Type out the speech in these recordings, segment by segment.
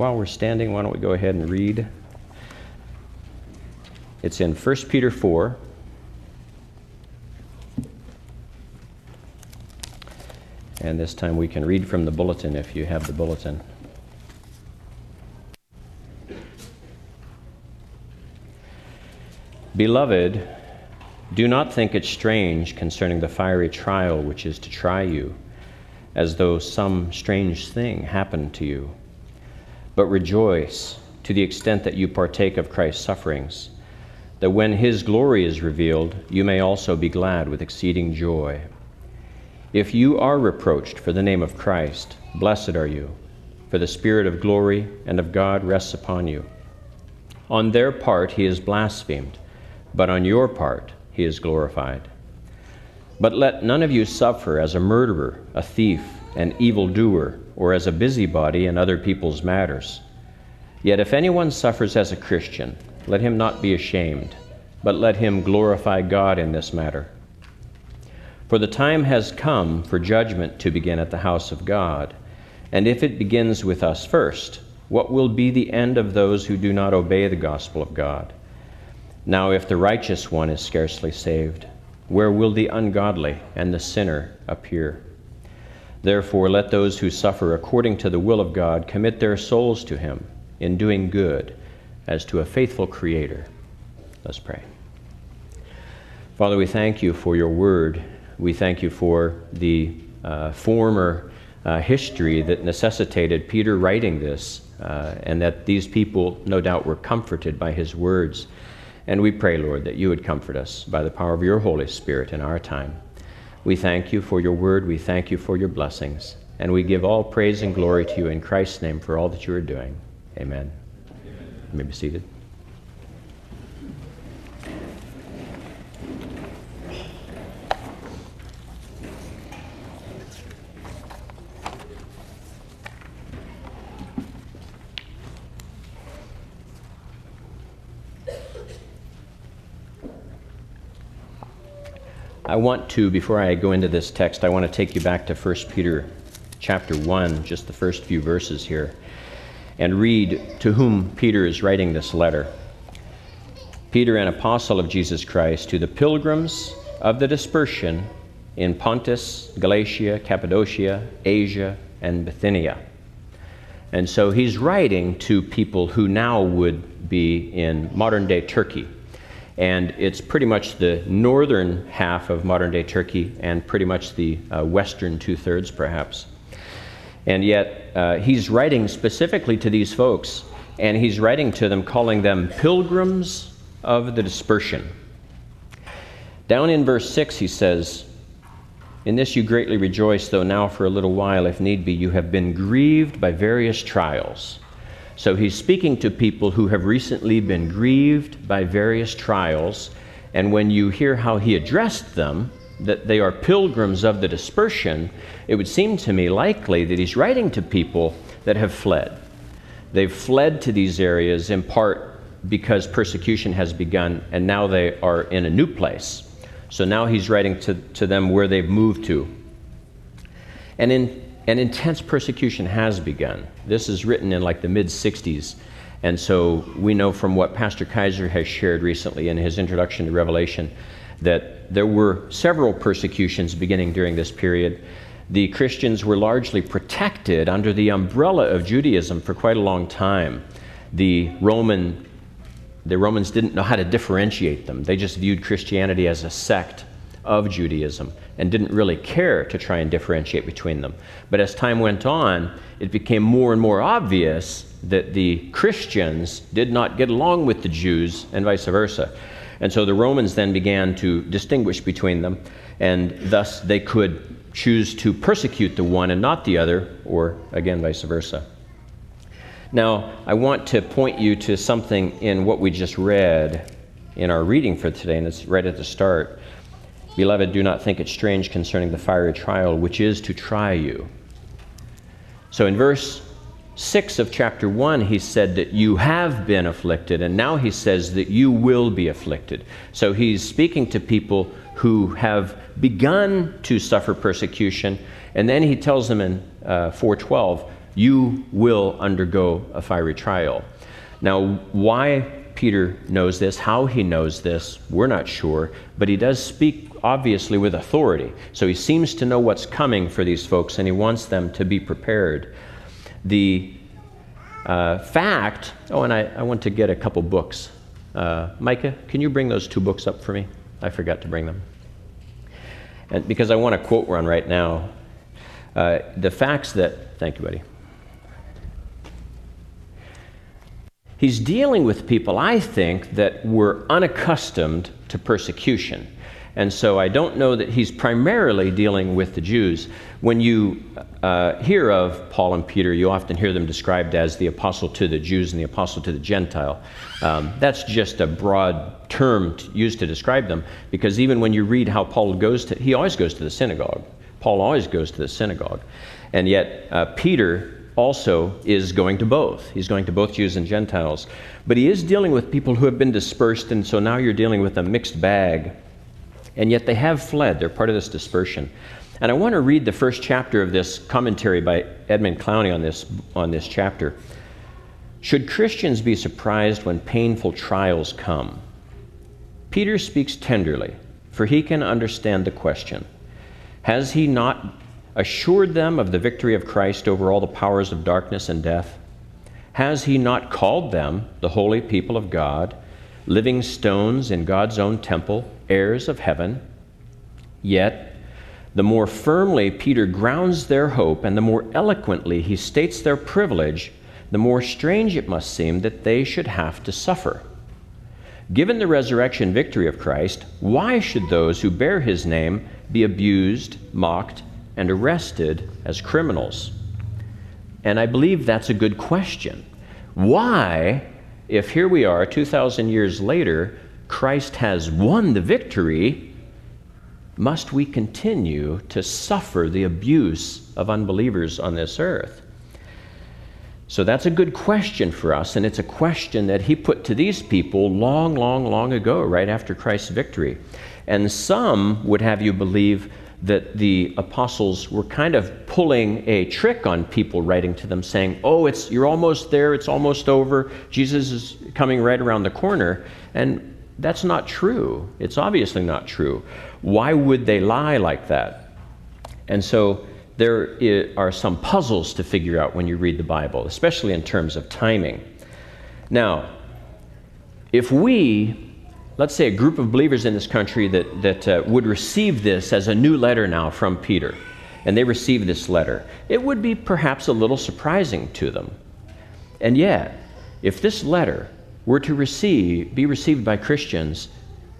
while we're standing, why don't we go ahead and read? It's in 1 Peter 4. And this time we can read from the bulletin if you have the bulletin. Beloved, do not think it strange concerning the fiery trial which is to try you, as though some strange thing happened to you. But rejoice to the extent that you partake of Christ's sufferings, that when his glory is revealed, you may also be glad with exceeding joy. If you are reproached for the name of Christ, blessed are you, for the Spirit of glory and of God rests upon you. On their part he is blasphemed, but on your part he is glorified. But let none of you suffer as a murderer, a thief, an evildoer, or as a busybody in other people's matters. Yet if anyone suffers as a Christian, let him not be ashamed, but let him glorify God in this matter. For the time has come for judgment to begin at the house of God. And if it begins with us first, what will be the end of those who do not obey the gospel of God? Now, if the righteous one is scarcely saved, where will the ungodly and the sinner appear? Therefore, let those who suffer according to the will of God commit their souls to Him in doing good, as to a faithful Creator. Let's pray. Father, we thank you for your word we thank you for the uh, former uh, history that necessitated Peter writing this, uh, and that these people, no doubt, were comforted by his words. And we pray, Lord, that you would comfort us by the power of your Holy Spirit in our time. We thank you for your word. We thank you for your blessings. And we give all praise and glory to you in Christ's name for all that you are doing. Amen. Amen. You may be seated. I want to, before I go into this text, I want to take you back to 1 Peter chapter 1, just the first few verses here, and read to whom Peter is writing this letter. Peter, an apostle of Jesus Christ, to the pilgrims of the dispersion in Pontus, Galatia, Cappadocia, Asia, and Bithynia. And so he's writing to people who now would be in modern day Turkey and it's pretty much the northern half of modern day Turkey and pretty much the uh, western two thirds, perhaps. And yet, uh, he's writing specifically to these folks, and he's writing to them calling them pilgrims of the dispersion. Down in verse 6, he says, In this you greatly rejoice, though now for a little while, if need be, you have been grieved by various trials so he's speaking to people who have recently been grieved by various trials. And when you hear how he addressed them, that they are pilgrims of the dispersion, it would seem to me likely that he's writing to people that have fled. They've fled to these areas in part because persecution has begun, and now they are in a new place. So now he's writing to, to them where they've moved to. And in and intense persecution has begun. This is written in like the mid 60s. And so we know from what Pastor Kaiser has shared recently in his introduction to Revelation that there were several persecutions beginning during this period. The Christians were largely protected under the umbrella of Judaism for quite a long time. The Roman the Romans didn't know how to differentiate them. They just viewed Christianity as a sect of Judaism and didn't really care to try and differentiate between them. But as time went on, it became more and more obvious that the Christians did not get along with the Jews and vice versa. And so the Romans then began to distinguish between them, and thus they could choose to persecute the one and not the other, or again, vice versa. Now, I want to point you to something in what we just read in our reading for today, and it's right at the start. Beloved, do not think it strange concerning the fiery trial which is to try you. So in verse 6 of chapter 1, he said that you have been afflicted, and now he says that you will be afflicted. So he's speaking to people who have begun to suffer persecution, and then he tells them in uh, 412 you will undergo a fiery trial. Now, why Peter knows this, how he knows this, we're not sure, but he does speak obviously with authority. So he seems to know what's coming for these folks and he wants them to be prepared. The uh, fact, oh, and I, I want to get a couple books. Uh, Micah, can you bring those two books up for me? I forgot to bring them. And because I want to quote run right now. Uh, the facts that, thank you, buddy. He's dealing with people, I think, that were unaccustomed to persecution. And so I don't know that he's primarily dealing with the Jews. When you uh, hear of Paul and Peter, you often hear them described as the apostle to the Jews and the apostle to the Gentile. Um, that's just a broad term to, used to describe them because even when you read how Paul goes to, he always goes to the synagogue. Paul always goes to the synagogue. And yet, uh, Peter also is going to both. He's going to both Jews and Gentiles. But he is dealing with people who have been dispersed, and so now you're dealing with a mixed bag and yet they have fled. They're part of this dispersion. And I want to read the first chapter of this commentary by Edmund Clowney on this, on this chapter. Should Christians be surprised when painful trials come? Peter speaks tenderly, for he can understand the question Has he not assured them of the victory of Christ over all the powers of darkness and death? Has he not called them, the holy people of God, living stones in God's own temple? heirs of heaven. Yet, the more firmly Peter grounds their hope and the more eloquently he states their privilege, the more strange it must seem that they should have to suffer. Given the resurrection victory of Christ, why should those who bear his name be abused, mocked, and arrested as criminals? And I believe that's a good question. Why, if here we are 2,000 years later, Christ has won the victory, must we continue to suffer the abuse of unbelievers on this earth? So that's a good question for us, and it's a question that he put to these people long, long, long ago, right after Christ's victory. And some would have you believe that the apostles were kind of pulling a trick on people writing to them saying, "Oh, it's you're almost there, it's almost over. Jesus is coming right around the corner." And that's not true. It's obviously not true. Why would they lie like that? And so there are some puzzles to figure out when you read the Bible, especially in terms of timing. Now, if we, let's say a group of believers in this country that, that uh, would receive this as a new letter now from Peter, and they receive this letter, it would be perhaps a little surprising to them. And yet, if this letter were to receive, be received by Christians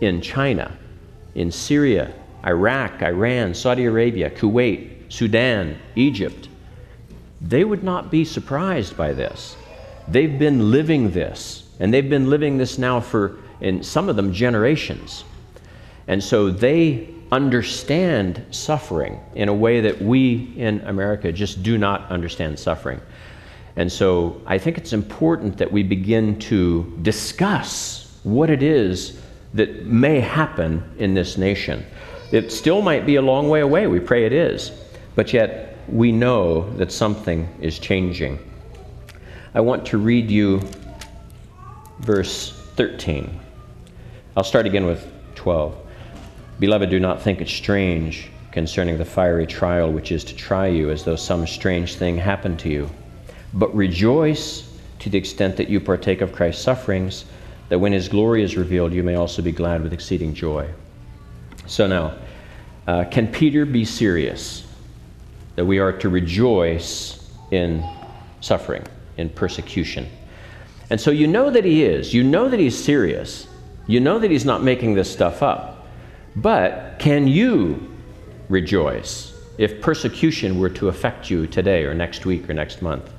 in China, in Syria, Iraq, Iran, Saudi Arabia, Kuwait, Sudan, Egypt, they would not be surprised by this. They've been living this, and they've been living this now for, in some of them, generations. And so they understand suffering in a way that we in America just do not understand suffering. And so I think it's important that we begin to discuss what it is that may happen in this nation. It still might be a long way away, we pray it is, but yet we know that something is changing. I want to read you verse 13. I'll start again with 12. Beloved, do not think it strange concerning the fiery trial which is to try you, as though some strange thing happened to you but rejoice to the extent that you partake of Christ's sufferings, that when his glory is revealed, you may also be glad with exceeding joy. So now, uh, can Peter be serious that we are to rejoice in suffering, in persecution? And so you know that he is. You know that he's serious. You know that he's not making this stuff up. But can you rejoice if persecution were to affect you today or next week or next month?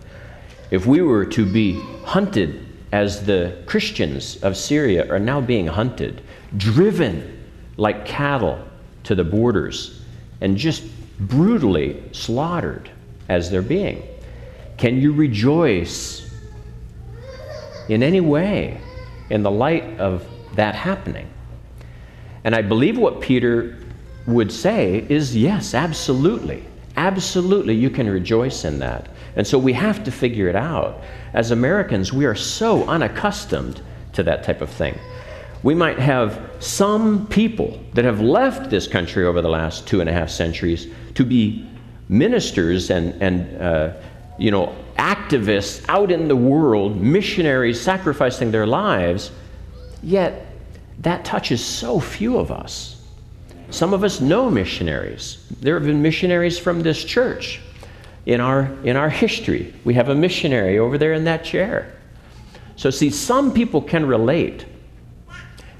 if we were to be hunted as the Christians of Syria are now being hunted, driven like cattle to the borders, and just brutally slaughtered as they're being, can you rejoice in any way in the light of that happening? And I believe what Peter would say is yes, absolutely. absolutely you can rejoice in that. And so we have to figure it out. As Americans, we are so unaccustomed to that type of thing. We might have some people that have left this country over the last two and a half centuries to be ministers and, and uh, you know, activists out in the world, missionaries sacrificing their lives, yet that touches so few of us. Some of us know missionaries. There have been missionaries from this church in our, in our history. We have a missionary over there in that chair. So, see, some people can relate.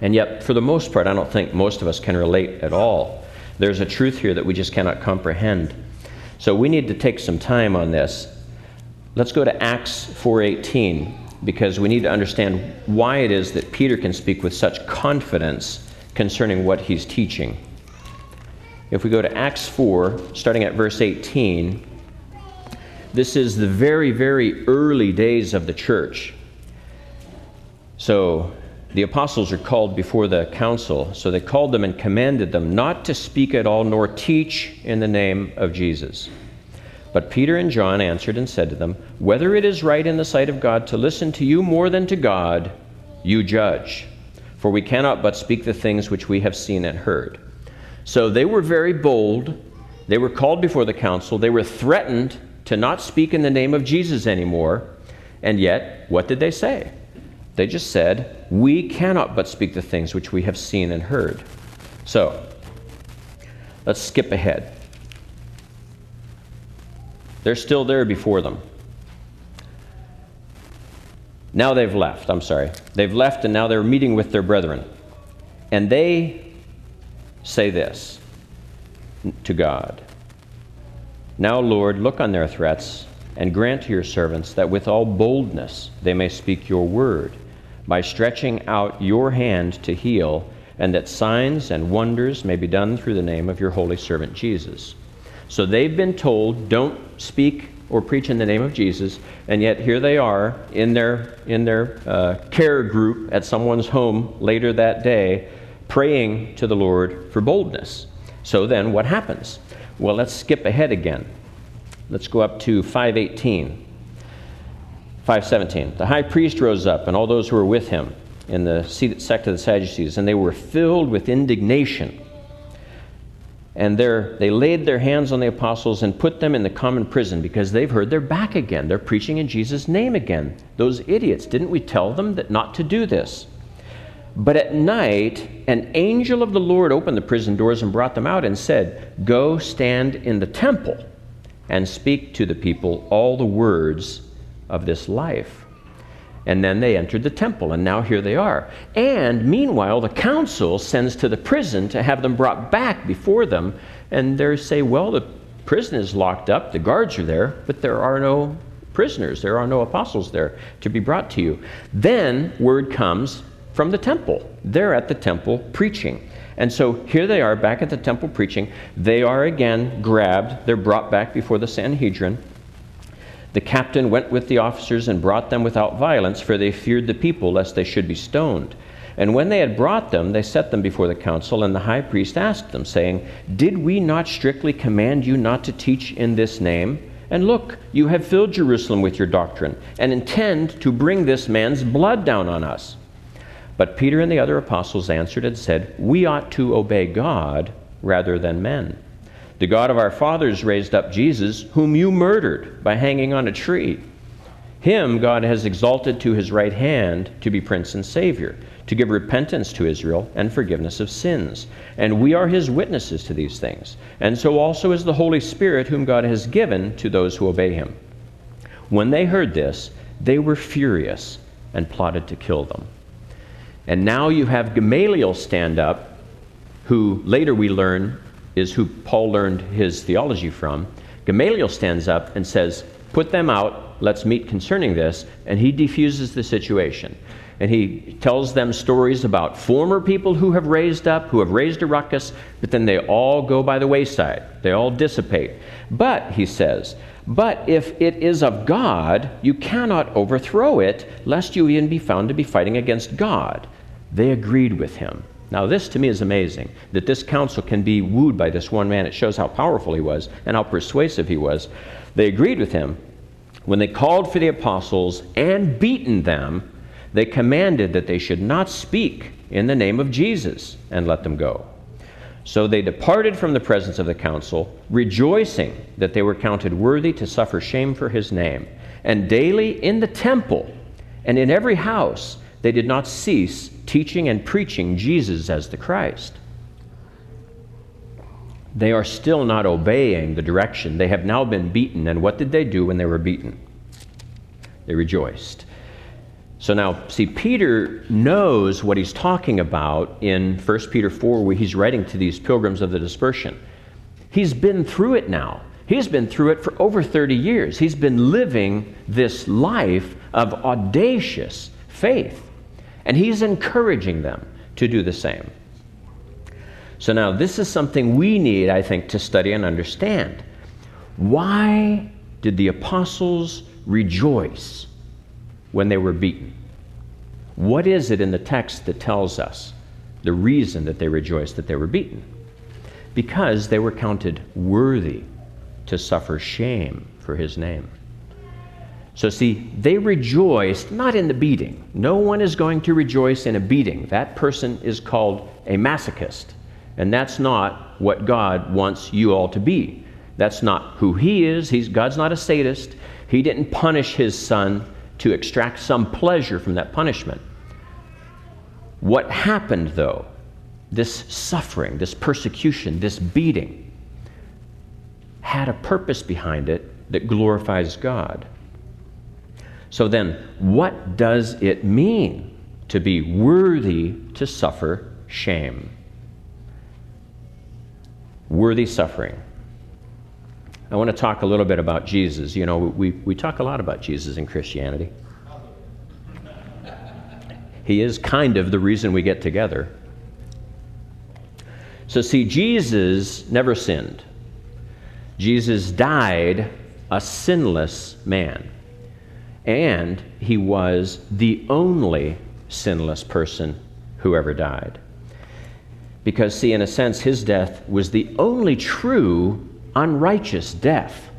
And yet, for the most part, I don't think most of us can relate at all. There's a truth here that we just cannot comprehend. So we need to take some time on this. Let's go to Acts 4:18 because we need to understand why it is that Peter can speak with such confidence concerning what he's teaching. If we go to Acts 4, starting at verse 18, this is the very, very early days of the church. So the apostles are called before the council. So they called them and commanded them not to speak at all nor teach in the name of Jesus. But Peter and John answered and said to them, Whether it is right in the sight of God to listen to you more than to God, you judge. For we cannot but speak the things which we have seen and heard. So they were very bold. They were called before the council. They were threatened to not speak in the name of Jesus anymore. And yet, what did they say? They just said, We cannot but speak the things which we have seen and heard. So, let's skip ahead. They're still there before them. Now they've left, I'm sorry. They've left and now they're meeting with their brethren. And they say this to God Now, Lord, look on their threats and grant to your servants that with all boldness they may speak your word by stretching out your hand to heal, and that signs and wonders may be done through the name of your holy servant Jesus. So they've been told, don't speak or preach in the name of Jesus, and yet here they are in their, in their uh, care group at someone's home later that day, praying to the Lord for boldness. So then what happens? Well, let's skip ahead again. Let's go up to 518. 517. The high priest rose up, and all those who were with him in the sect of the Sadducees, and they were filled with indignation. And they laid their hands on the apostles and put them in the common prison because they've heard they're back again. They're preaching in Jesus' name again. Those idiots, didn't we tell them that not to do this? But at night, an angel of the Lord opened the prison doors and brought them out and said, Go stand in the temple and speak to the people all the words of this life. And then they entered the temple, and now here they are. And meanwhile, the council sends to the prison to have them brought back before them. And they say, Well, the prison is locked up, the guards are there, but there are no prisoners, there are no apostles there to be brought to you. Then word comes from the temple. They're at the temple preaching. And so here they are back at the temple preaching. They are again grabbed, they're brought back before the Sanhedrin. The captain went with the officers and brought them without violence, for they feared the people, lest they should be stoned. And when they had brought them, they set them before the council, and the high priest asked them, saying, Did we not strictly command you not to teach in this name? And look, you have filled Jerusalem with your doctrine, and intend to bring this man's blood down on us. But Peter and the other apostles answered and said, We ought to obey God rather than men. The God of our fathers raised up Jesus, whom you murdered by hanging on a tree. Him God has exalted to his right hand to be Prince and Savior, to give repentance to Israel and forgiveness of sins. And we are his witnesses to these things. And so also is the Holy Spirit, whom God has given to those who obey him. When they heard this, they were furious and plotted to kill them. And now you have Gamaliel stand up, who later we learn is who Paul learned his theology from. Gamaliel stands up and says, Put them out, let's meet concerning this, and he defuses the situation. And he tells them stories about former people who have raised up, who have raised a ruckus, but then they all go by the wayside. They all dissipate. But, he says, but if it is of God, you cannot overthrow it, lest you even be found to be fighting against God. They agreed with him. Now, this to me is amazing that this council can be wooed by this one man. It shows how powerful he was and how persuasive he was. They agreed with him. When they called for the apostles and beaten them, they commanded that they should not speak in the name of Jesus and let them go. So they departed from the presence of the council, rejoicing that they were counted worthy to suffer shame for his name. And daily in the temple and in every house they did not cease teaching and preaching Jesus as the Christ. They are still not obeying the direction. They have now been beaten. And what did they do when they were beaten? They rejoiced. So now, see, Peter knows what he's talking about in 1 Peter 4, where he's writing to these pilgrims of the dispersion. He's been through it now. He's been through it for over 30 years. He's been living this life of audacious faith. And he's encouraging them to do the same. So now, this is something we need, I think, to study and understand. Why did the apostles rejoice when they were beaten? What is it in the text that tells us the reason that they rejoiced that they were beaten? Because they were counted worthy to suffer shame for his name. So, see, they rejoiced not in the beating. No one is going to rejoice in a beating. That person is called a masochist. And that's not what God wants you all to be. That's not who He is. He's, God's not a sadist. He didn't punish His Son to extract some pleasure from that punishment. What happened, though, this suffering, this persecution, this beating, had a purpose behind it that glorifies God. So then, what does it mean to be worthy to suffer shame? Worthy suffering. I want to talk a little bit about Jesus. You know, we, we talk a lot about Jesus in Christianity. He is kind of the reason we get together. So, see, Jesus never sinned. Jesus died a sinless man. And he was the only sinless person who ever died. Because, see, in a sense, his death was the only true unrighteous death.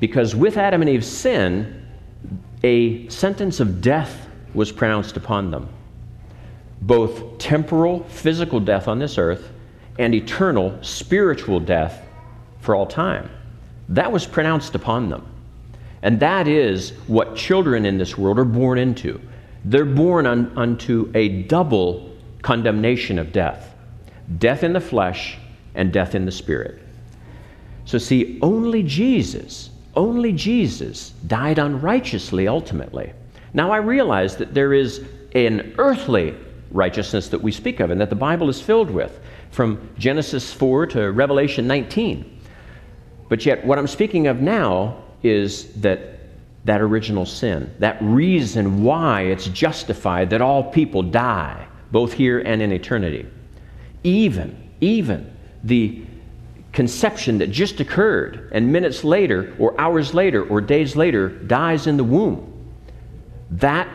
Because with Adam and Eve's sin, a sentence of death was pronounced upon them both temporal, physical death on this earth and eternal, spiritual death for all time. That was pronounced upon them. And that is what children in this world are born into. They're born un, unto a double condemnation of death death in the flesh and death in the spirit. So, see, only Jesus, only Jesus died unrighteously ultimately. Now, I realize that there is an earthly righteousness that we speak of and that the Bible is filled with from Genesis 4 to Revelation 19. But yet, what I'm speaking of now is that that original sin, that reason why it's justified that all people die, both here and in eternity. Even, even the conception that just occurred and minutes later, or hours later, or days later dies in the womb, that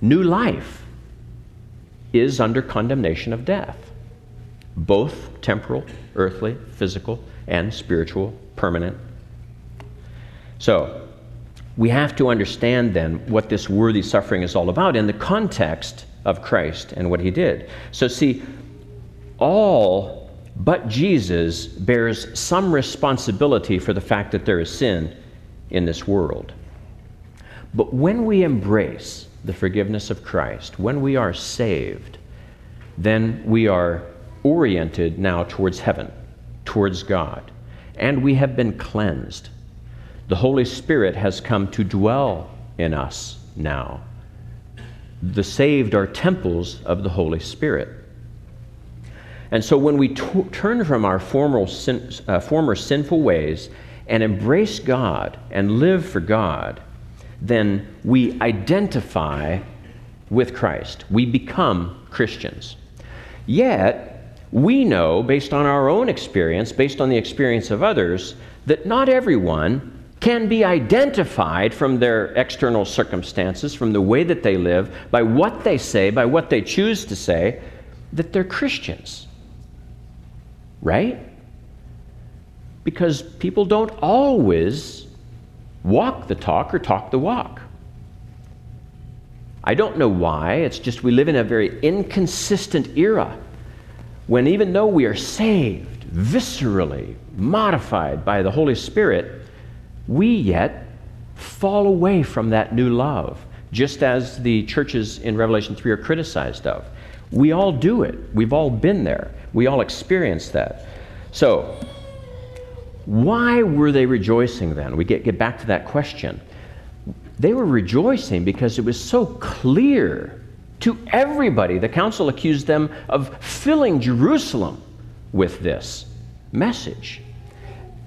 new life is under condemnation of death, both temporal, earthly, physical, and spiritual, permanent. So, we have to understand then what this worthy suffering is all about in the context of Christ and what he did. So, see, all but Jesus bears some responsibility for the fact that there is sin in this world. But when we embrace the forgiveness of Christ, when we are saved, then we are oriented now towards heaven, towards God, and we have been cleansed the Holy Spirit has come to dwell in us now. The saved are temples of the Holy Spirit. And so when we t- turn from our former, sin, uh, former sinful ways and embrace God and live for God, then we identify with Christ. We become Christians. Yet, we know, based on our own experience, based on the experience of others, that not everyone can be identified from their external circumstances, from the way that they live, by what they say, by what they choose to say, that they're Christians. Right? Because people don't always walk the talk or talk the walk. I don't know why. It's just we live in a very inconsistent era when, even though we are saved, viscerally modified by the Holy Spirit, we yet fall away from that new love, just as the churches in Revelation 3 are criticized of. We all do it. We've all been there. We all experience that. So, why were they rejoicing then? We get, get back to that question. They were rejoicing because it was so clear to everybody. The council accused them of filling Jerusalem with this message.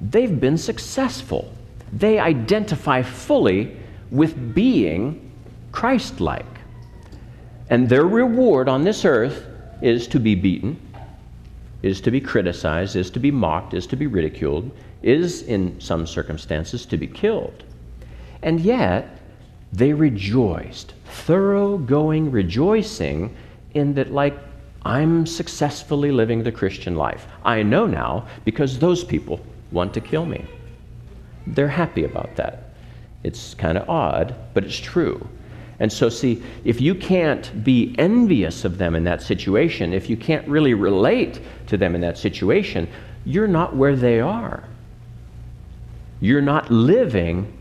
They've been successful. They identify fully with being Christ like. And their reward on this earth is to be beaten, is to be criticized, is to be mocked, is to be ridiculed, is, in some circumstances, to be killed. And yet, they rejoiced, thoroughgoing rejoicing in that, like, I'm successfully living the Christian life. I know now because those people want to kill me. They're happy about that. It's kind of odd, but it's true. And so, see, if you can't be envious of them in that situation, if you can't really relate to them in that situation, you're not where they are. You're not living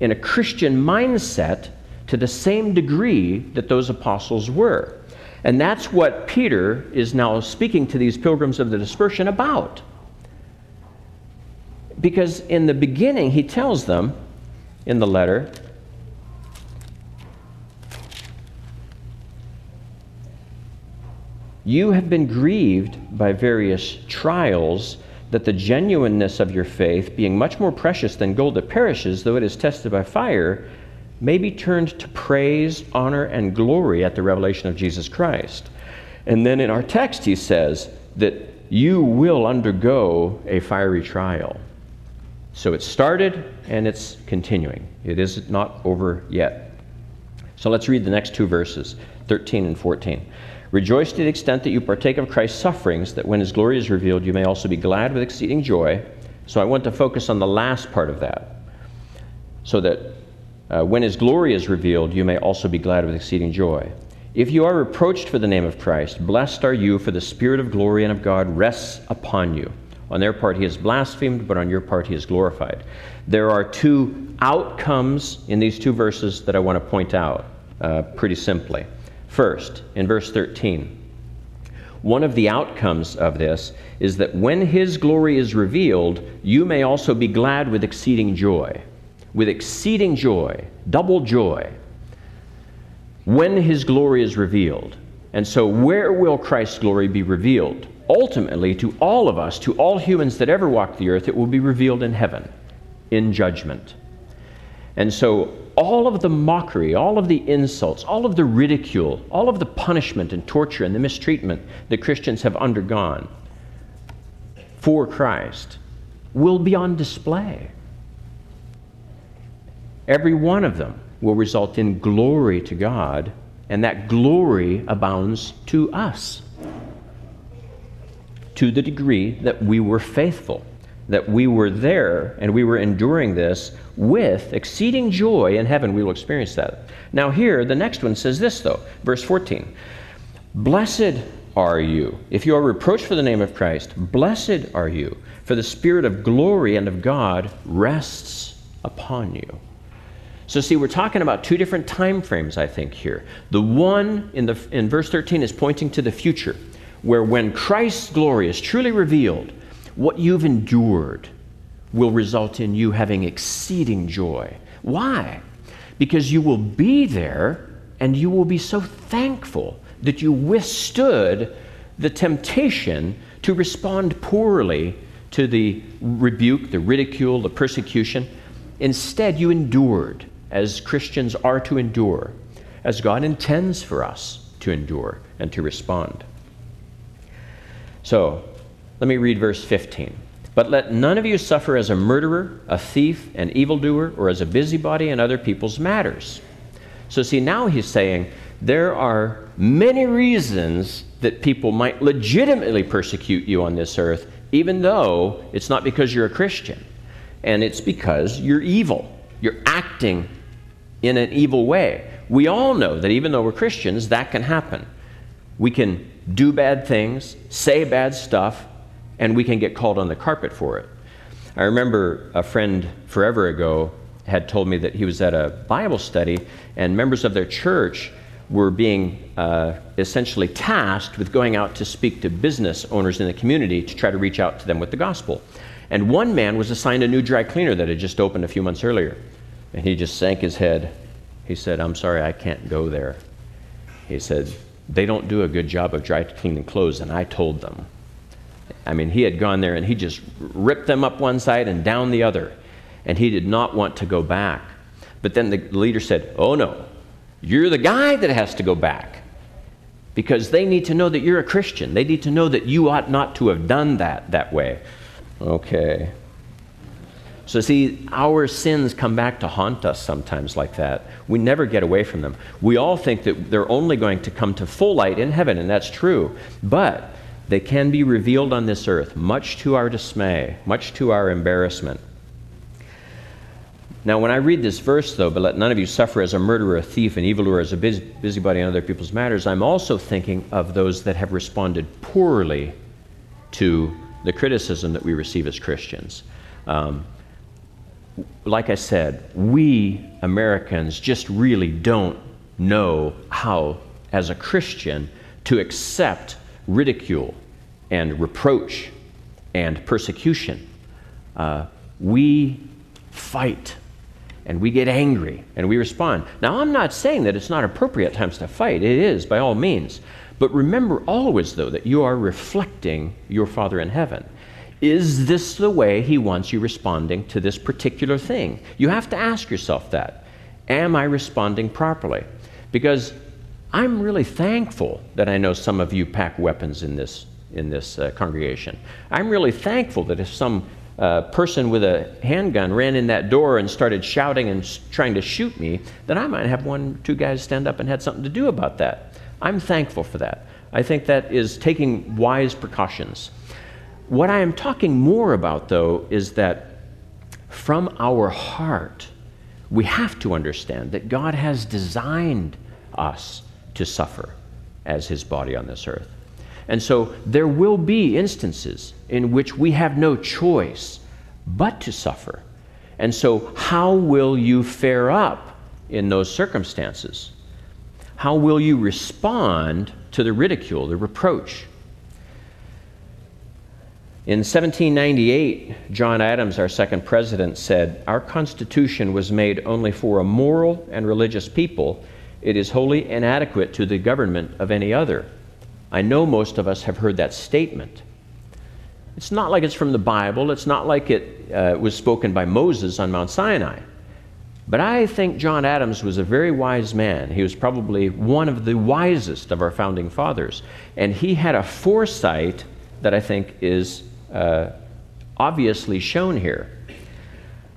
in a Christian mindset to the same degree that those apostles were. And that's what Peter is now speaking to these pilgrims of the dispersion about. Because in the beginning, he tells them in the letter, You have been grieved by various trials, that the genuineness of your faith, being much more precious than gold that perishes, though it is tested by fire, may be turned to praise, honor, and glory at the revelation of Jesus Christ. And then in our text, he says that you will undergo a fiery trial. So it started and it's continuing. It is not over yet. So let's read the next two verses 13 and 14. Rejoice to the extent that you partake of Christ's sufferings, that when his glory is revealed, you may also be glad with exceeding joy. So I want to focus on the last part of that. So that uh, when his glory is revealed, you may also be glad with exceeding joy. If you are reproached for the name of Christ, blessed are you, for the Spirit of glory and of God rests upon you. On their part, he is blasphemed, but on your part, he is glorified. There are two outcomes in these two verses that I want to point out uh, pretty simply. First, in verse 13, one of the outcomes of this is that when his glory is revealed, you may also be glad with exceeding joy. With exceeding joy, double joy, when his glory is revealed. And so, where will Christ's glory be revealed? Ultimately, to all of us, to all humans that ever walk the earth, it will be revealed in heaven, in judgment. And so, all of the mockery, all of the insults, all of the ridicule, all of the punishment and torture and the mistreatment that Christians have undergone for Christ will be on display. Every one of them will result in glory to God, and that glory abounds to us to the degree that we were faithful that we were there and we were enduring this with exceeding joy in heaven. We will experience that. Now, here, the next one says this, though, verse 14 Blessed are you. If you are reproached for the name of Christ, blessed are you, for the Spirit of glory and of God rests upon you. So, see, we're talking about two different time frames, I think, here. The one in, the, in verse 13 is pointing to the future, where when Christ's glory is truly revealed, what you've endured will result in you having exceeding joy. Why? Because you will be there and you will be so thankful that you withstood the temptation to respond poorly to the rebuke, the ridicule, the persecution. Instead, you endured as Christians are to endure, as God intends for us to endure and to respond. So, let me read verse 15. But let none of you suffer as a murderer, a thief, an evildoer, or as a busybody in other people's matters. So, see, now he's saying there are many reasons that people might legitimately persecute you on this earth, even though it's not because you're a Christian. And it's because you're evil. You're acting in an evil way. We all know that even though we're Christians, that can happen. We can do bad things, say bad stuff, and we can get called on the carpet for it. I remember a friend forever ago had told me that he was at a Bible study, and members of their church were being uh, essentially tasked with going out to speak to business owners in the community to try to reach out to them with the gospel. And one man was assigned a new dry cleaner that had just opened a few months earlier. And he just sank his head. He said, I'm sorry, I can't go there. He said, They don't do a good job of dry cleaning clothes, and I told them. I mean, he had gone there and he just ripped them up one side and down the other. And he did not want to go back. But then the leader said, Oh no, you're the guy that has to go back. Because they need to know that you're a Christian. They need to know that you ought not to have done that that way. Okay. So, see, our sins come back to haunt us sometimes like that. We never get away from them. We all think that they're only going to come to full light in heaven, and that's true. But they can be revealed on this earth, much to our dismay, much to our embarrassment. Now, when I read this verse, though, but let none of you suffer as a murderer, a thief, an evildoer, as a busybody in other people's matters, I'm also thinking of those that have responded poorly to the criticism that we receive as Christians. Um, like I said, we Americans just really don't know how, as a Christian, to accept ridicule and reproach and persecution. Uh, we fight and we get angry and we respond. Now, I'm not saying that it's not appropriate at times to fight, it is by all means. But remember always, though, that you are reflecting your Father in heaven. Is this the way He wants you responding to this particular thing? You have to ask yourself that. Am I responding properly? Because I'm really thankful that I know some of you pack weapons in this, in this uh, congregation. I'm really thankful that if some uh, person with a handgun ran in that door and started shouting and trying to shoot me, then I might have one, two guys stand up and had something to do about that. I'm thankful for that. I think that is taking wise precautions. What I am talking more about, though, is that from our heart, we have to understand that God has designed us to suffer as his body on this earth. And so there will be instances in which we have no choice but to suffer. And so, how will you fare up in those circumstances? How will you respond to the ridicule, the reproach? In 1798, John Adams, our second president, said, Our Constitution was made only for a moral and religious people it is wholly inadequate to the government of any other. I know most of us have heard that statement. It's not like it's from the Bible, it's not like it uh, was spoken by Moses on Mount Sinai. But I think John Adams was a very wise man. He was probably one of the wisest of our founding fathers. And he had a foresight that I think is uh, obviously shown here.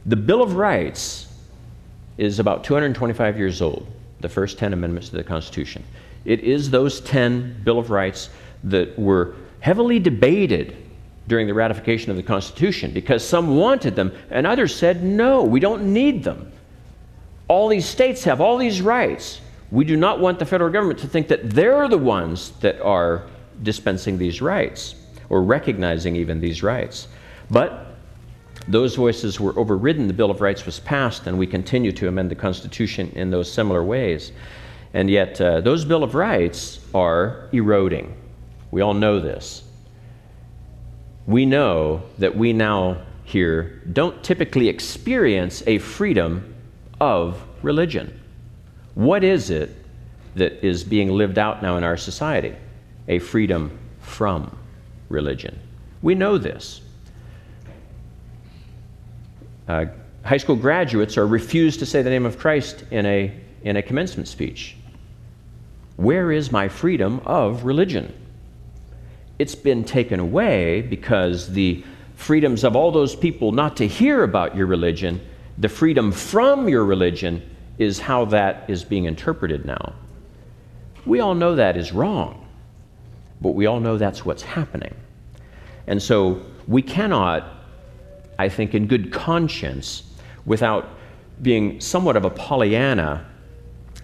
The Bill of Rights is about 225 years old the first 10 amendments to the Constitution. It is those 10 Bill of Rights that were heavily debated during the ratification of the Constitution because some wanted them and others said, no, we don't need them. All these states have all these rights. We do not want the federal government to think that they're the ones that are dispensing these rights or recognizing even these rights. But those voices were overridden. The Bill of Rights was passed, and we continue to amend the Constitution in those similar ways. And yet, uh, those Bill of Rights are eroding. We all know this. We know that we now here don't typically experience a freedom of religion. What is it that is being lived out now in our society? A freedom from religion. We know this. Uh, high school graduates are refused to say the name of Christ in a, in a commencement speech. Where is my freedom of religion? It's been taken away because the freedoms of all those people not to hear about your religion, the freedom from your religion, is how that is being interpreted now. We all know that is wrong, but we all know that's what's happening. And so we cannot, I think, in good conscience, without being somewhat of a Pollyanna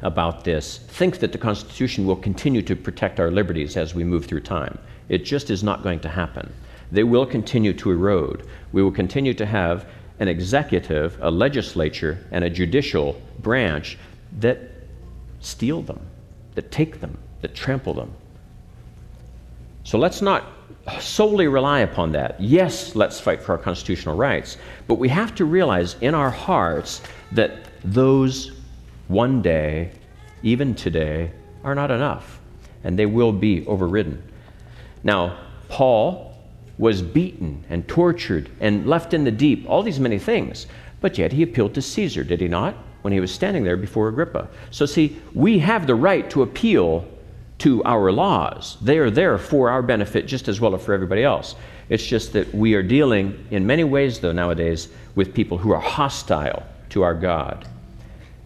about this, think that the Constitution will continue to protect our liberties as we move through time. It just is not going to happen. They will continue to erode. We will continue to have an executive, a legislature, and a judicial branch that steal them, that take them, that trample them. So let's not solely rely upon that. Yes, let's fight for our constitutional rights, but we have to realize in our hearts that those one day, even today, are not enough, and they will be overridden. Now, Paul was beaten and tortured and left in the deep, all these many things, but yet he appealed to Caesar, did he not? When he was standing there before Agrippa. So, see, we have the right to appeal to our laws. They are there for our benefit just as well as for everybody else. It's just that we are dealing in many ways, though, nowadays, with people who are hostile to our God.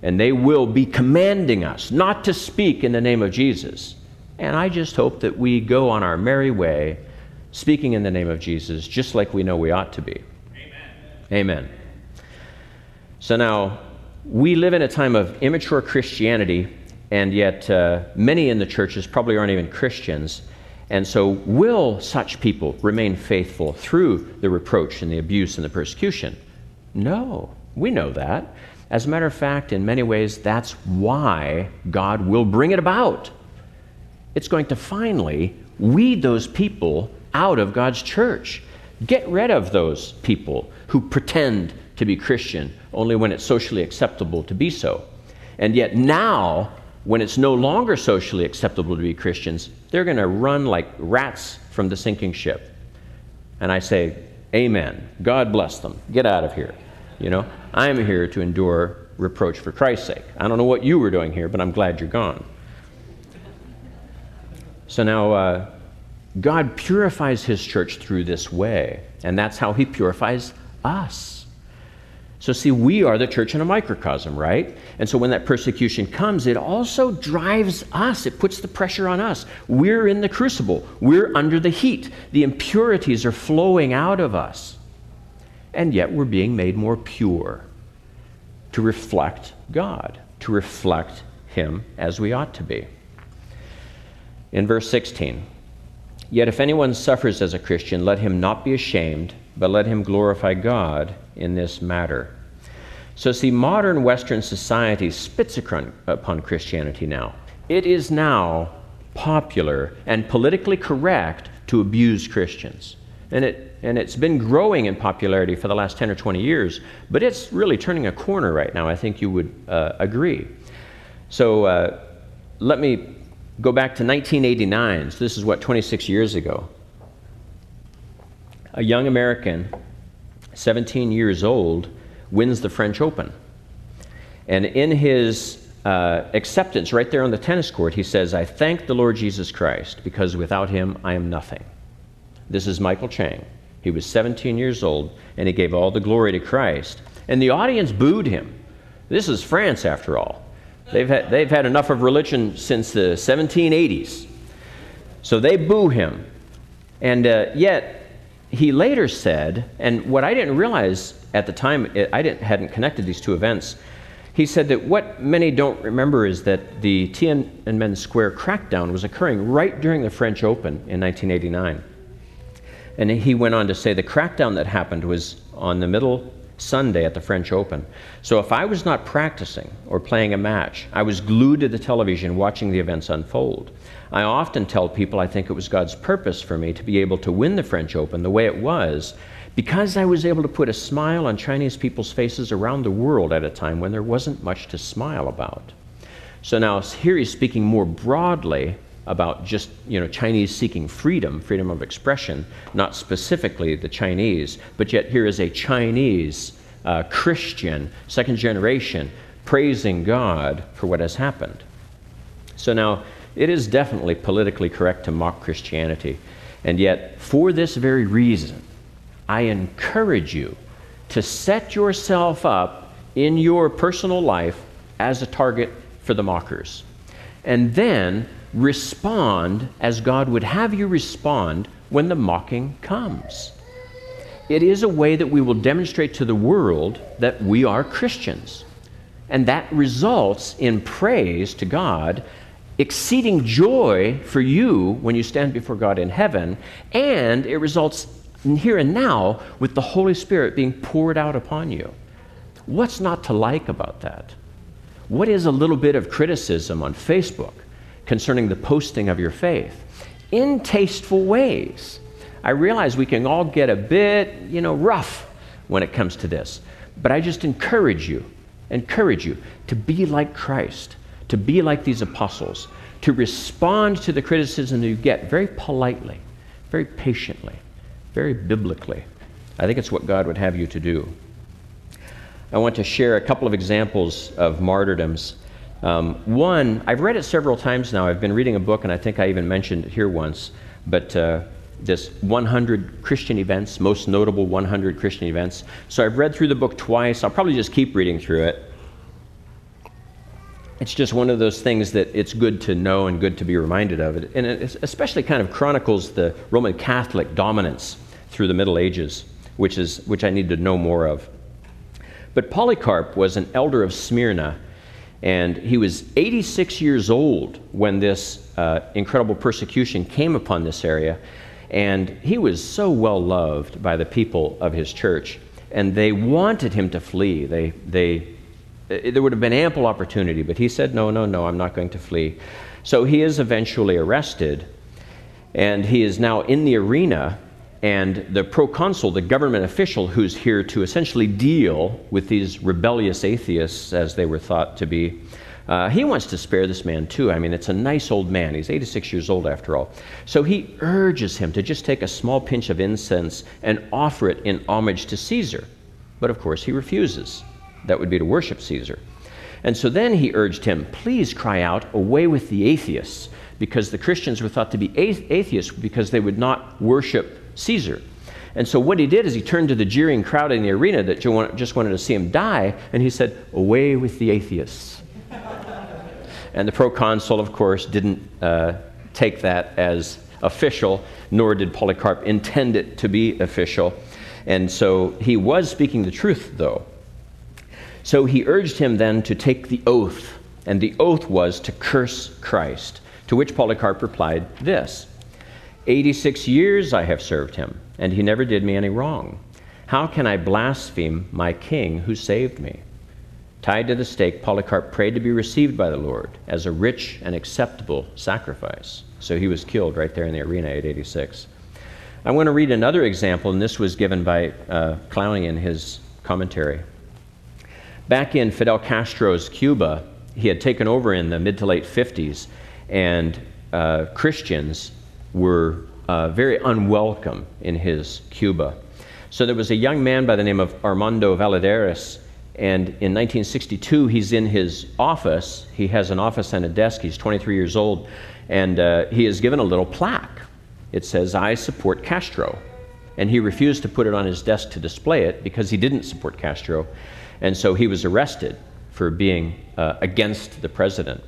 And they will be commanding us not to speak in the name of Jesus. And I just hope that we go on our merry way, speaking in the name of Jesus, just like we know we ought to be. Amen. Amen. So now, we live in a time of immature Christianity, and yet uh, many in the churches probably aren't even Christians. And so, will such people remain faithful through the reproach and the abuse and the persecution? No, we know that. As a matter of fact, in many ways, that's why God will bring it about. It's going to finally weed those people out of God's church. Get rid of those people who pretend to be Christian only when it's socially acceptable to be so. And yet, now, when it's no longer socially acceptable to be Christians, they're going to run like rats from the sinking ship. And I say, Amen. God bless them. Get out of here. You know, I'm here to endure reproach for Christ's sake. I don't know what you were doing here, but I'm glad you're gone. So now, uh, God purifies His church through this way, and that's how He purifies us. So, see, we are the church in a microcosm, right? And so, when that persecution comes, it also drives us. It puts the pressure on us. We're in the crucible, we're under the heat. The impurities are flowing out of us and yet we're being made more pure to reflect God, to reflect Him as we ought to be. In verse 16, yet if anyone suffers as a Christian, let him not be ashamed, but let him glorify God in this matter. So, see, modern Western society spits upon Christianity now. It is now popular and politically correct to abuse Christians. And it and it's been growing in popularity for the last 10 or 20 years, but it's really turning a corner right now. I think you would uh, agree. So uh, let me go back to 1989. So this is what, 26 years ago. A young American, 17 years old, wins the French Open. And in his uh, acceptance right there on the tennis court, he says, I thank the Lord Jesus Christ because without him I am nothing. This is Michael Chang. He was 17 years old, and he gave all the glory to Christ. And the audience booed him. This is France, after all. They've had, they've had enough of religion since the 1780s. So they boo him. And uh, yet, he later said, and what I didn't realize at the time, I didn't, hadn't connected these two events. He said that what many don't remember is that the Tiananmen Square crackdown was occurring right during the French Open in 1989. And he went on to say the crackdown that happened was on the middle Sunday at the French Open. So if I was not practicing or playing a match, I was glued to the television watching the events unfold. I often tell people I think it was God's purpose for me to be able to win the French Open the way it was because I was able to put a smile on Chinese people's faces around the world at a time when there wasn't much to smile about. So now here he's speaking more broadly about just you know Chinese seeking freedom, freedom of expression, not specifically the Chinese, but yet here is a Chinese uh, Christian, second generation, praising God for what has happened. So now it is definitely politically correct to mock Christianity, and yet for this very reason, I encourage you to set yourself up in your personal life as a target for the mockers. And then respond as God would have you respond when the mocking comes. It is a way that we will demonstrate to the world that we are Christians. And that results in praise to God, exceeding joy for you when you stand before God in heaven, and it results here and now with the Holy Spirit being poured out upon you. What's not to like about that? What is a little bit of criticism on Facebook concerning the posting of your faith? In tasteful ways. I realize we can all get a bit, you know, rough when it comes to this. But I just encourage you, encourage you to be like Christ, to be like these apostles, to respond to the criticism you get very politely, very patiently, very biblically. I think it's what God would have you to do. I want to share a couple of examples of martyrdoms. Um, one, I've read it several times now. I've been reading a book, and I think I even mentioned it here once. But uh, this 100 Christian events, most notable 100 Christian events. So I've read through the book twice. I'll probably just keep reading through it. It's just one of those things that it's good to know and good to be reminded of. It. And it especially kind of chronicles the Roman Catholic dominance through the Middle Ages, which, is, which I need to know more of. But Polycarp was an elder of Smyrna, and he was 86 years old when this uh, incredible persecution came upon this area. And he was so well loved by the people of his church, and they wanted him to flee. They, they, there would have been ample opportunity, but he said, No, no, no, I'm not going to flee. So he is eventually arrested, and he is now in the arena. And the proconsul, the government official who's here to essentially deal with these rebellious atheists, as they were thought to be, uh, he wants to spare this man too. I mean, it's a nice old man. He's 86 years old after all. So he urges him to just take a small pinch of incense and offer it in homage to Caesar. But of course, he refuses. That would be to worship Caesar. And so then he urged him, please cry out, away with the atheists, because the Christians were thought to be atheists because they would not worship Caesar. And so what he did is he turned to the jeering crowd in the arena that just wanted to see him die, and he said, Away with the atheists. And the proconsul, of course, didn't uh, take that as official, nor did Polycarp intend it to be official. And so he was speaking the truth, though. So he urged him then to take the oath, and the oath was to curse Christ. To which Polycarp replied this 86 years I have served him, and he never did me any wrong. How can I blaspheme my king who saved me? Tied to the stake, Polycarp prayed to be received by the Lord as a rich and acceptable sacrifice. So he was killed right there in the arena at 86. I want to read another example, and this was given by uh, Clowney in his commentary. Back in Fidel Castro's Cuba, he had taken over in the mid to late 50s, and uh, Christians were uh, very unwelcome in his Cuba. So there was a young man by the name of Armando Valladares and in 1962, he's in his office. He has an office and a desk. He's 23 years old. And uh, he is given a little plaque. It says, I support Castro. And he refused to put it on his desk to display it because he didn't support Castro. And so he was arrested for being uh, against the president.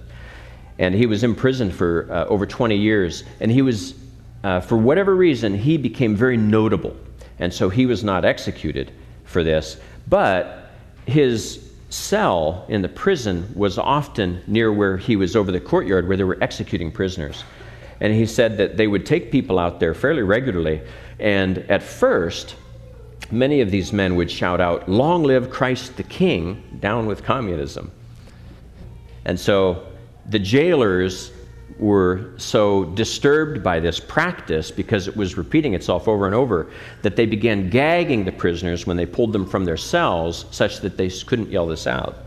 And he was imprisoned for uh, over 20 years. And he was, uh, for whatever reason, he became very notable. And so he was not executed for this. But his cell in the prison was often near where he was over the courtyard where they were executing prisoners. And he said that they would take people out there fairly regularly. And at first, many of these men would shout out, Long live Christ the King, down with communism. And so the jailers were so disturbed by this practice because it was repeating itself over and over that they began gagging the prisoners when they pulled them from their cells such that they couldn't yell this out.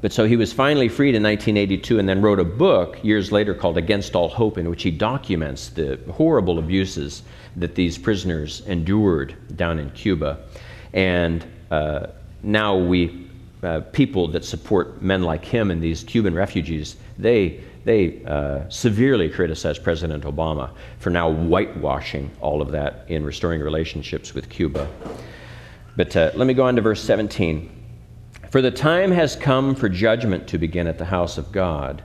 But so he was finally freed in 1982 and then wrote a book years later called Against All Hope, in which he documents the horrible abuses that these prisoners endured down in Cuba. And uh, now we uh, people that support men like him and these Cuban refugees, they, they uh, severely criticize President Obama for now whitewashing all of that in restoring relationships with Cuba. But uh, let me go on to verse 17. For the time has come for judgment to begin at the house of God.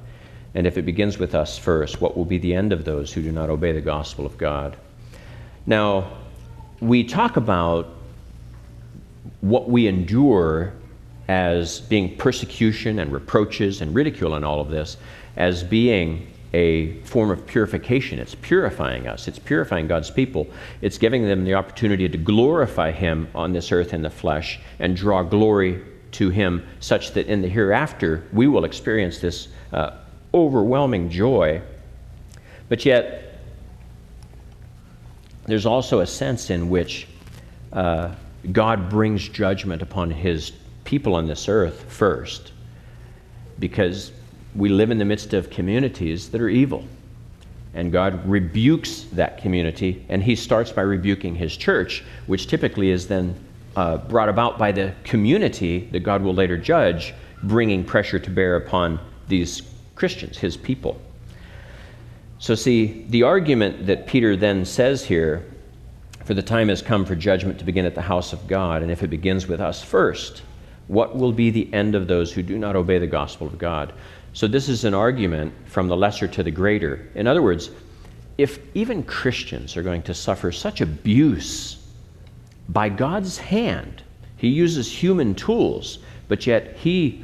And if it begins with us first, what will be the end of those who do not obey the gospel of God? Now, we talk about what we endure as being persecution and reproaches and ridicule and all of this as being a form of purification. It's purifying us, it's purifying God's people. It's giving them the opportunity to glorify Him on this earth in the flesh and draw glory to Him, such that in the hereafter we will experience this uh, overwhelming joy. But yet, there's also a sense in which uh, God brings judgment upon His people on this earth first, because we live in the midst of communities that are evil. And God rebukes that community, and He starts by rebuking His church, which typically is then uh, brought about by the community that God will later judge, bringing pressure to bear upon these Christians, His people. So, see, the argument that Peter then says here for the time has come for judgment to begin at the house of God, and if it begins with us first, what will be the end of those who do not obey the gospel of God? So, this is an argument from the lesser to the greater. In other words, if even Christians are going to suffer such abuse by God's hand, He uses human tools, but yet He,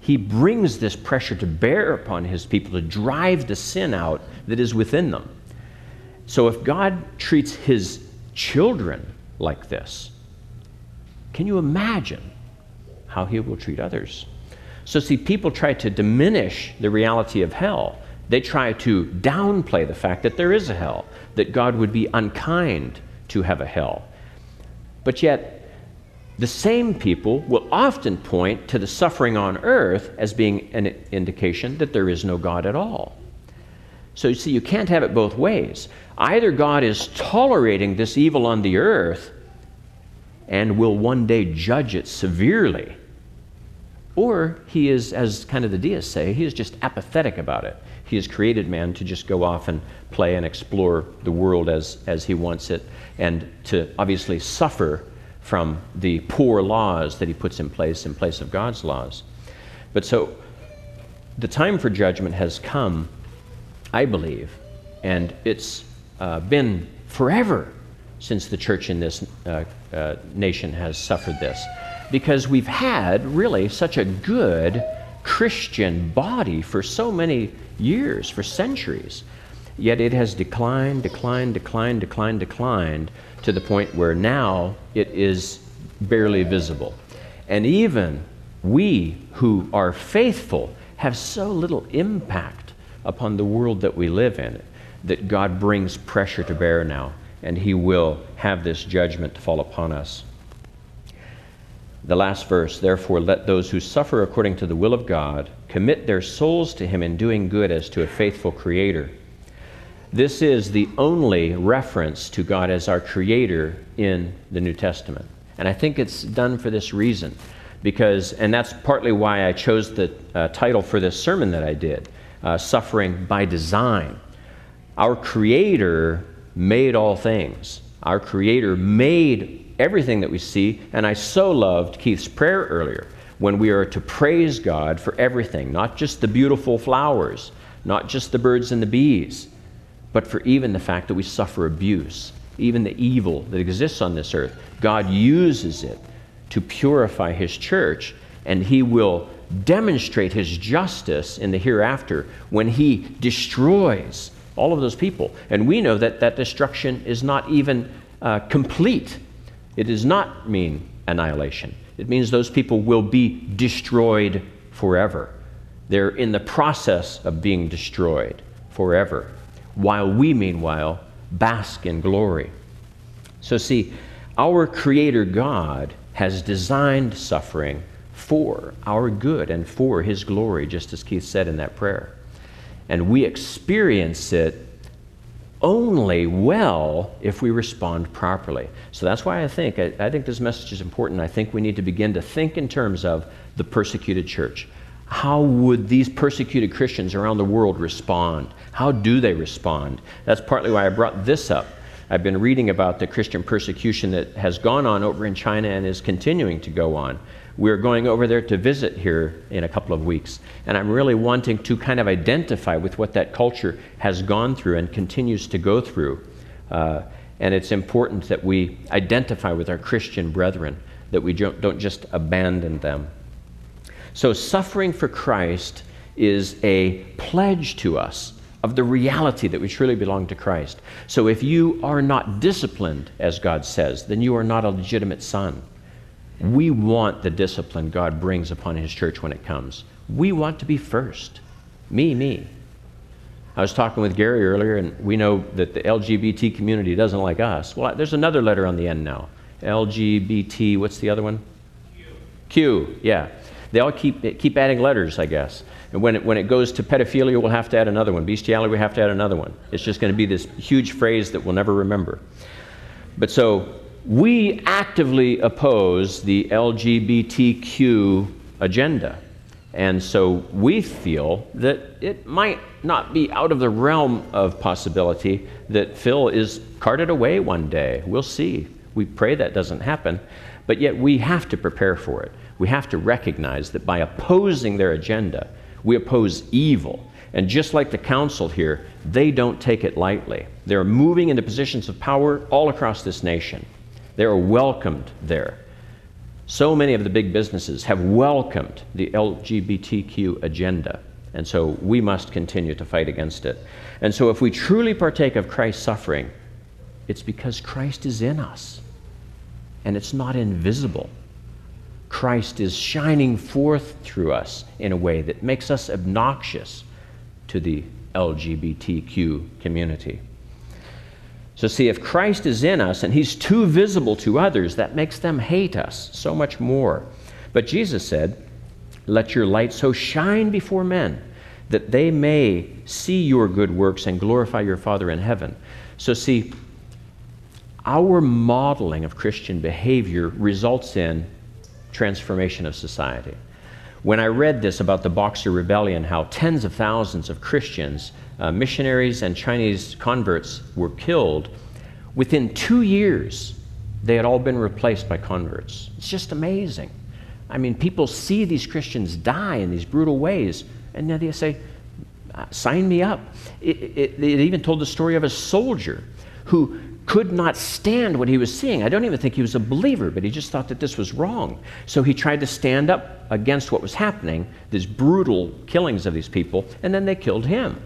he brings this pressure to bear upon His people to drive the sin out that is within them. So, if God treats His children like this, can you imagine how He will treat others? So, see, people try to diminish the reality of hell. They try to downplay the fact that there is a hell, that God would be unkind to have a hell. But yet, the same people will often point to the suffering on earth as being an indication that there is no God at all. So you see, you can't have it both ways. Either God is tolerating this evil on the earth and will one day judge it severely or he is, as kind of the deists say, he is just apathetic about it. He has created man to just go off and play and explore the world as, as he wants it, and to obviously suffer from the poor laws that he puts in place in place of God's laws. But so the time for judgment has come, I believe, and it's uh, been forever since the church in this uh, uh, nation has suffered this because we've had really such a good Christian body for so many years, for centuries. Yet it has declined, declined, declined, declined, declined to the point where now it is barely visible. And even we who are faithful have so little impact upon the world that we live in that God brings pressure to bear now, and He will have this judgment to fall upon us. The last verse, therefore, let those who suffer according to the will of God commit their souls to Him in doing good as to a faithful Creator. This is the only reference to God as our Creator in the New Testament. And I think it's done for this reason. Because, and that's partly why I chose the uh, title for this sermon that I did uh, Suffering by Design. Our Creator made all things. Our Creator made everything that we see. And I so loved Keith's prayer earlier when we are to praise God for everything, not just the beautiful flowers, not just the birds and the bees, but for even the fact that we suffer abuse, even the evil that exists on this earth. God uses it to purify His church, and He will demonstrate His justice in the hereafter when He destroys all of those people. And we know that that destruction is not even uh, complete it does not mean annihilation. It means those people will be destroyed forever. They're in the process of being destroyed forever, while we, meanwhile, bask in glory. So, see, our Creator God has designed suffering for our good and for His glory, just as Keith said in that prayer. And we experience it only well if we respond properly. So that's why I think I, I, think this message is important. I think we need to begin to think in terms of the persecuted church. How would these persecuted Christians around the world respond? How do they respond? That's partly why I brought this up. I've been reading about the Christian persecution that has gone on over in China and is continuing to go on. We're going over there to visit here in a couple of weeks, and I'm really wanting to kind of identify with what that culture has gone through and continues to go through. Uh, and it's important that we identify with our Christian brethren, that we don't just abandon them. So, suffering for Christ is a pledge to us of the reality that we truly belong to Christ. So, if you are not disciplined, as God says, then you are not a legitimate son. We want the discipline God brings upon His church when it comes. We want to be first. Me, me. I was talking with Gary earlier, and we know that the LGBT community doesn't like us. Well, there's another letter on the end now. LGBT, what's the other one? Q. Q, yeah. They all keep, keep adding letters, I guess. And when it, when it goes to pedophilia, we'll have to add another one. Bestiality, we have to add another one. It's just going to be this huge phrase that we'll never remember. But so we actively oppose the LGBTQ agenda. And so we feel that it might not be out of the realm of possibility that Phil is carted away one day. We'll see. We pray that doesn't happen. But yet we have to prepare for it. We have to recognize that by opposing their agenda, we oppose evil. And just like the council here, they don't take it lightly. They're moving into positions of power all across this nation. They are welcomed there. So many of the big businesses have welcomed the LGBTQ agenda. And so we must continue to fight against it. And so if we truly partake of Christ's suffering, it's because Christ is in us and it's not invisible. Christ is shining forth through us in a way that makes us obnoxious to the LGBTQ community. So, see, if Christ is in us and he's too visible to others, that makes them hate us so much more. But Jesus said, Let your light so shine before men that they may see your good works and glorify your Father in heaven. So, see, our modeling of Christian behavior results in transformation of society. When I read this about the Boxer Rebellion, how tens of thousands of Christians uh, missionaries and Chinese converts were killed, within two years, they had all been replaced by converts. It's just amazing. I mean, people see these Christians die in these brutal ways, and then they say, uh, Sign me up. It, it, it even told the story of a soldier who could not stand what he was seeing. I don't even think he was a believer, but he just thought that this was wrong. So he tried to stand up against what was happening, these brutal killings of these people, and then they killed him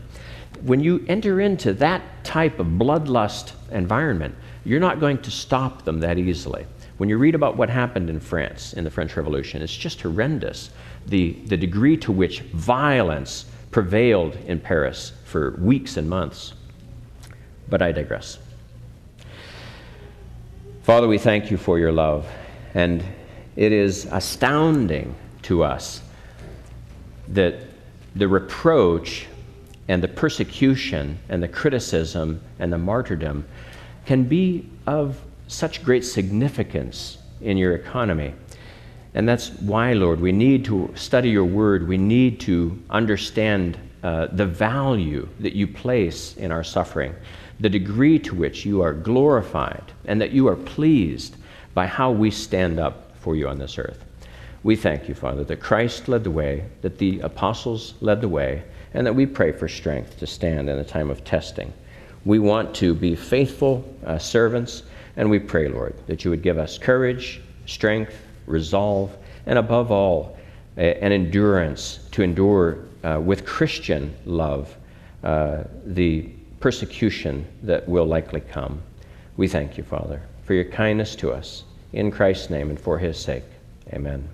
when you enter into that type of bloodlust environment, you're not going to stop them that easily. When you read about what happened in France in the French Revolution, it's just horrendous. The, the degree to which violence prevailed in Paris for weeks and months. But I digress. Father, we thank you for your love. And it is astounding to us that the reproach and the persecution and the criticism and the martyrdom can be of such great significance in your economy. And that's why, Lord, we need to study your word. We need to understand uh, the value that you place in our suffering, the degree to which you are glorified, and that you are pleased by how we stand up for you on this earth. We thank you, Father, that Christ led the way, that the apostles led the way, and that we pray for strength to stand in a time of testing. We want to be faithful uh, servants, and we pray, Lord, that you would give us courage, strength, resolve, and above all, uh, an endurance to endure uh, with Christian love uh, the persecution that will likely come. We thank you, Father, for your kindness to us. In Christ's name and for his sake. Amen.